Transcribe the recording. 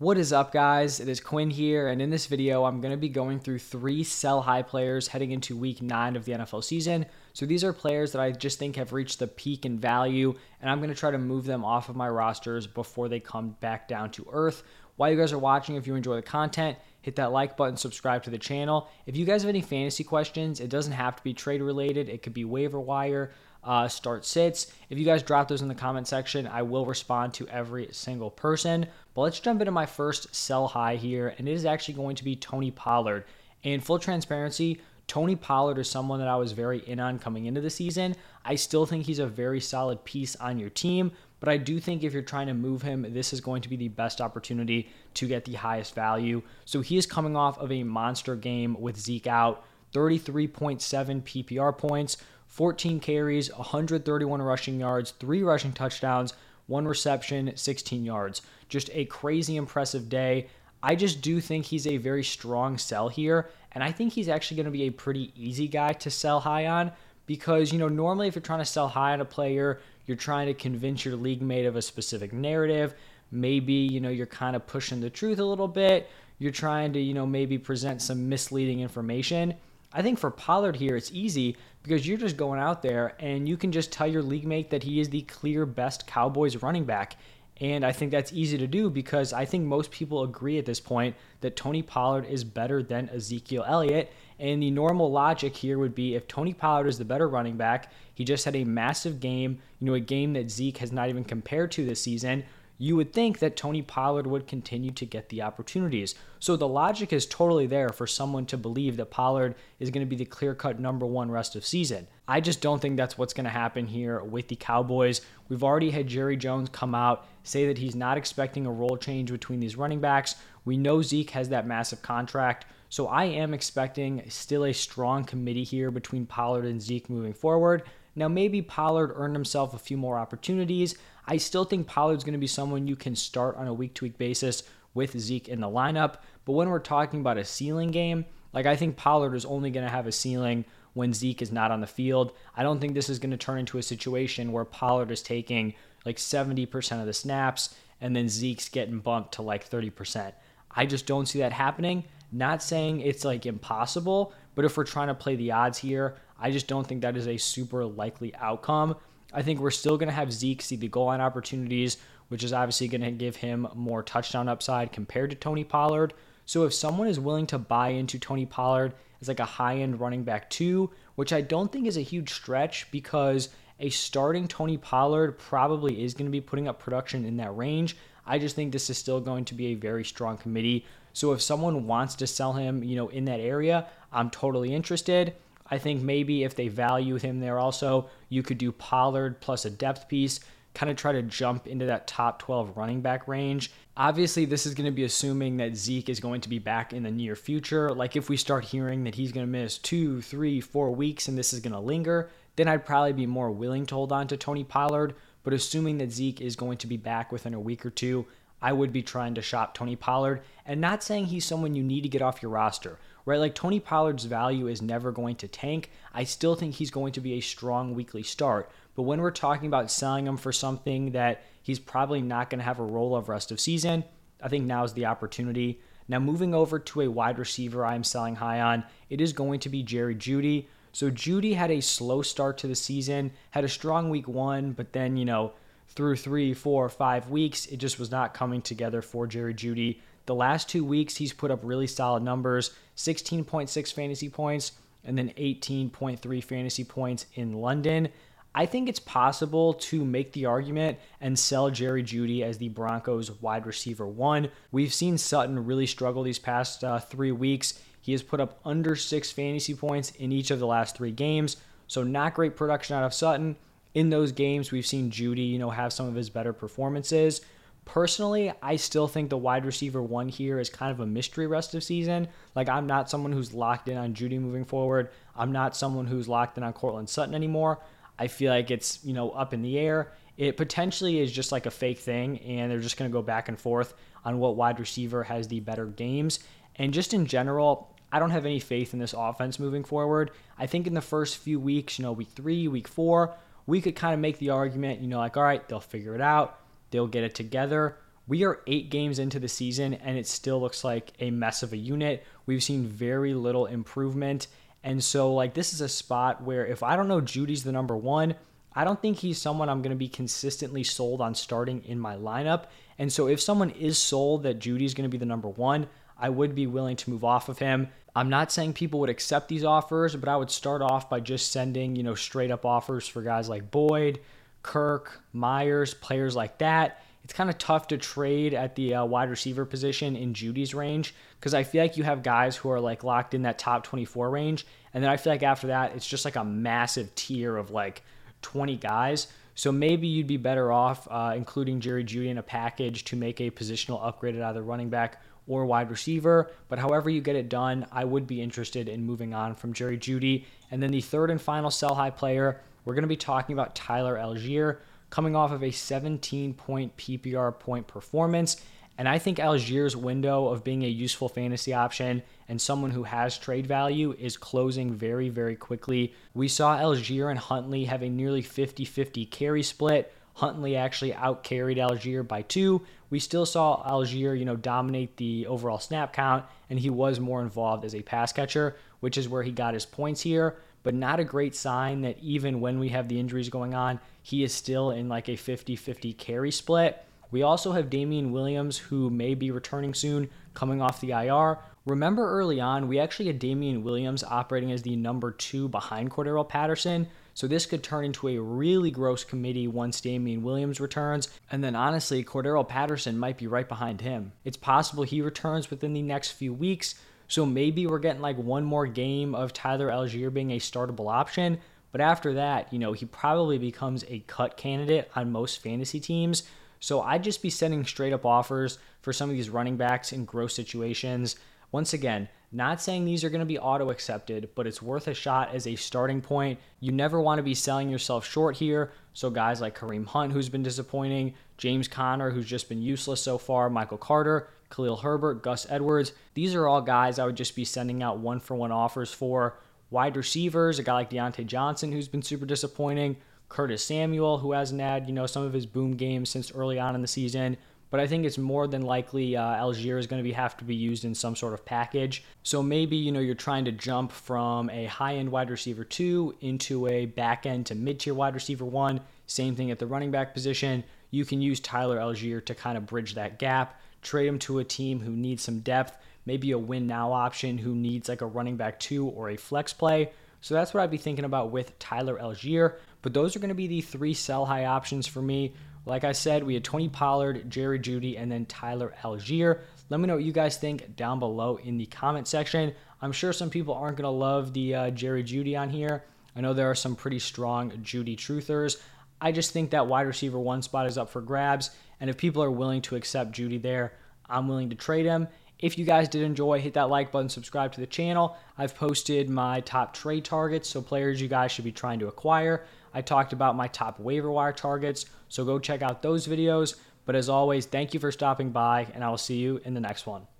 What is up, guys? It is Quinn here, and in this video, I'm going to be going through three sell high players heading into week nine of the NFL season. So these are players that I just think have reached the peak in value, and I'm going to try to move them off of my rosters before they come back down to earth. While you guys are watching, if you enjoy the content, hit that like button, subscribe to the channel. If you guys have any fantasy questions, it doesn't have to be trade related, it could be waiver wire uh, start sits. If you guys drop those in the comment section, I will respond to every single person. But let's jump into my first sell high here, and it is actually going to be Tony Pollard. And full transparency, Tony Pollard is someone that I was very in on coming into the season. I still think he's a very solid piece on your team, but I do think if you're trying to move him, this is going to be the best opportunity to get the highest value. So he is coming off of a monster game with Zeke out, 33.7 PPR points, 14 carries, 131 rushing yards, three rushing touchdowns, one reception, 16 yards. Just a crazy impressive day. I just do think he's a very strong sell here, and I think he's actually going to be a pretty easy guy to sell high on because, you know, normally if you're trying to sell high on a player, you're trying to convince your league mate of a specific narrative. Maybe, you know, you're kind of pushing the truth a little bit. You're trying to, you know, maybe present some misleading information. I think for Pollard here, it's easy because you're just going out there and you can just tell your league mate that he is the clear best Cowboys running back. And I think that's easy to do because I think most people agree at this point that Tony Pollard is better than Ezekiel Elliott. And the normal logic here would be if Tony Pollard is the better running back, he just had a massive game, you know, a game that Zeke has not even compared to this season you would think that Tony Pollard would continue to get the opportunities. So the logic is totally there for someone to believe that Pollard is going to be the clear cut number one rest of season. I just don't think that's what's going to happen here with the Cowboys. We've already had Jerry Jones come out, say that he's not expecting a role change between these running backs. We know Zeke has that massive contract. So I am expecting still a strong committee here between Pollard and Zeke moving forward. Now, maybe Pollard earned himself a few more opportunities. I still think Pollard's going to be someone you can start on a week to week basis with Zeke in the lineup. But when we're talking about a ceiling game, like I think Pollard is only going to have a ceiling when Zeke is not on the field. I don't think this is going to turn into a situation where Pollard is taking like 70% of the snaps and then Zeke's getting bumped to like 30%. I just don't see that happening. Not saying it's like impossible, but if we're trying to play the odds here, I just don't think that is a super likely outcome. I think we're still going to have Zeke see the goal line opportunities, which is obviously going to give him more touchdown upside compared to Tony Pollard. So if someone is willing to buy into Tony Pollard as like a high end running back too, which I don't think is a huge stretch because a starting Tony Pollard probably is going to be putting up production in that range. I just think this is still going to be a very strong committee. So if someone wants to sell him, you know, in that area, I'm totally interested. I think maybe if they value him there also, you could do Pollard plus a depth piece, kind of try to jump into that top 12 running back range. Obviously, this is going to be assuming that Zeke is going to be back in the near future. Like if we start hearing that he's going to miss two, three, four weeks and this is going to linger, then I'd probably be more willing to hold on to Tony Pollard. But assuming that Zeke is going to be back within a week or two, I would be trying to shop Tony Pollard and not saying he's someone you need to get off your roster right? Like Tony Pollard's value is never going to tank. I still think he's going to be a strong weekly start. But when we're talking about selling him for something that he's probably not going to have a role of rest of season, I think now is the opportunity. Now, moving over to a wide receiver I'm selling high on, it is going to be Jerry Jeudy. So, Jeudy had a slow start to the season, had a strong week one, but then, you know, through three, four, five weeks, it just was not coming together for Jerry Jeudy. The last two weeks, he's put up really solid numbers 16.6 fantasy points and then 18.3 fantasy points in London. I think it's possible to make the argument and sell Jerry Jeudy as the Broncos wide receiver one. We've seen Sutton really struggle these past uh, three weeks. He has put up under six fantasy points in each of the last three games, so not great production out of Sutton. In those games, we've seen Jeudy, you know, have some of his better performances. Personally, I still think the wide receiver one here is kind of a mystery rest of season. Like, I'm not someone who's locked in on Jeudy moving forward. I'm not someone who's locked in on Courtland Sutton anymore. I feel like it's, you know, up in the air. It potentially is just like a fake thing, and they're just going to go back and forth on what wide receiver has the better games. And just in general, I don't have any faith in this offense moving forward. I think in the first few weeks, you know, week three, week four, we could kind of make the argument, you know, like, all right, they'll figure it out They'll get it together. We are eight games into the season and it still looks like a mess of a unit. We've seen very little improvement. And so, like, this is a spot where if I don't know Jeudy's the number one, I don't think he's someone I'm going to be consistently sold on starting in my lineup. And so, if someone is sold that Jeudy's going to be the number one, I would be willing to move off of him. I'm not saying people would accept these offers, but I would start off by just sending, you know, straight up offers for guys like Boyd, Kirk, Myers, players like that. It's kind of tough to trade at the uh, wide receiver position in Jeudy's range because I feel like you have guys who are like locked in that top 24 range. And then I feel like after that, it's just like a massive tier of like 20 guys. So maybe you'd be better off uh, including Jerry Jeudy in a package to make a positional upgrade at either running back or wide receiver. But however you get it done, I would be interested in moving on from Jerry Jeudy. And then the third and final sell high player, we're going to be talking about Tyler Allgeier coming off of a 17 point PPR point performance. And I think Allgeier's window of being a useful fantasy option and someone who has trade value is closing very, very quickly. We saw Allgeier and Huntley have a nearly 50 50 carry split. Huntley actually out carried Allgeier by two. We still saw Allgeier, you know, dominate the overall snap count, and he was more involved as a pass catcher, which is where he got his points here. But not a great sign that even when we have the injuries going on, he is still in like a 50 50 carry split. We also have Damien Williams, who may be returning soon, coming off the IR. Remember early on, we actually had Damien Williams operating as the number two behind Cordarrelle Patterson. So this could turn into a really gross committee once Damien Williams returns. And then honestly, Cordarrelle Patterson might be right behind him. It's possible he returns within the next few weeks. So maybe we're getting like one more game of Tyler Allgeier being a startable option. But after that, you know, he probably becomes a cut candidate on most fantasy teams. So I'd just be sending straight up offers for some of these running backs in gross situations. Once again, not saying these are going to be auto accepted, but it's worth a shot as a starting point. You never want to be selling yourself short here. So, guys like Kareem Hunt, who's been disappointing, James Conner, who's just been useless so far, Michael Carter, Khalil Herbert, Gus Edwards, these are all guys I would just be sending out one for one offers for. Wide receivers, a guy like Diontae Johnson, who's been super disappointing, Curtis Samuel, who hasn't had, you know, some of his boom games since early on in the season. But I think it's more than likely uh, Allgeier is going to be have to be used in some sort of package. So maybe you know you're trying to jump from a high-end wide receiver two into a back-end to mid-tier wide receiver one. Same thing at the running back position. You can use Tyler Allgeier to kind of bridge that gap. Trade him to a team who needs some depth, maybe a win now option who needs like a running back two or a flex play. So that's what I'd be thinking about with Tyler Allgeier. But those are going to be the three sell high options for me. Like I said, we had Tony Pollard, Jerry Jeudy, and then Tyler Allgeier. Let me know what you guys think down below in the comment section. I'm sure some people aren't going to love the uh, Jerry Jeudy on here. I know there are some pretty strong Jeudy truthers. I just think that wide receiver one spot is up for grabs. And if people are willing to accept Jeudy there, I'm willing to trade him. If you guys did enjoy, hit that like button, subscribe to the channel. I've posted my top trade targets, so players you guys should be trying to acquire. I talked about my top waiver wire targets, so go check out those videos. But as always, thank you for stopping by, and I will see you in the next one.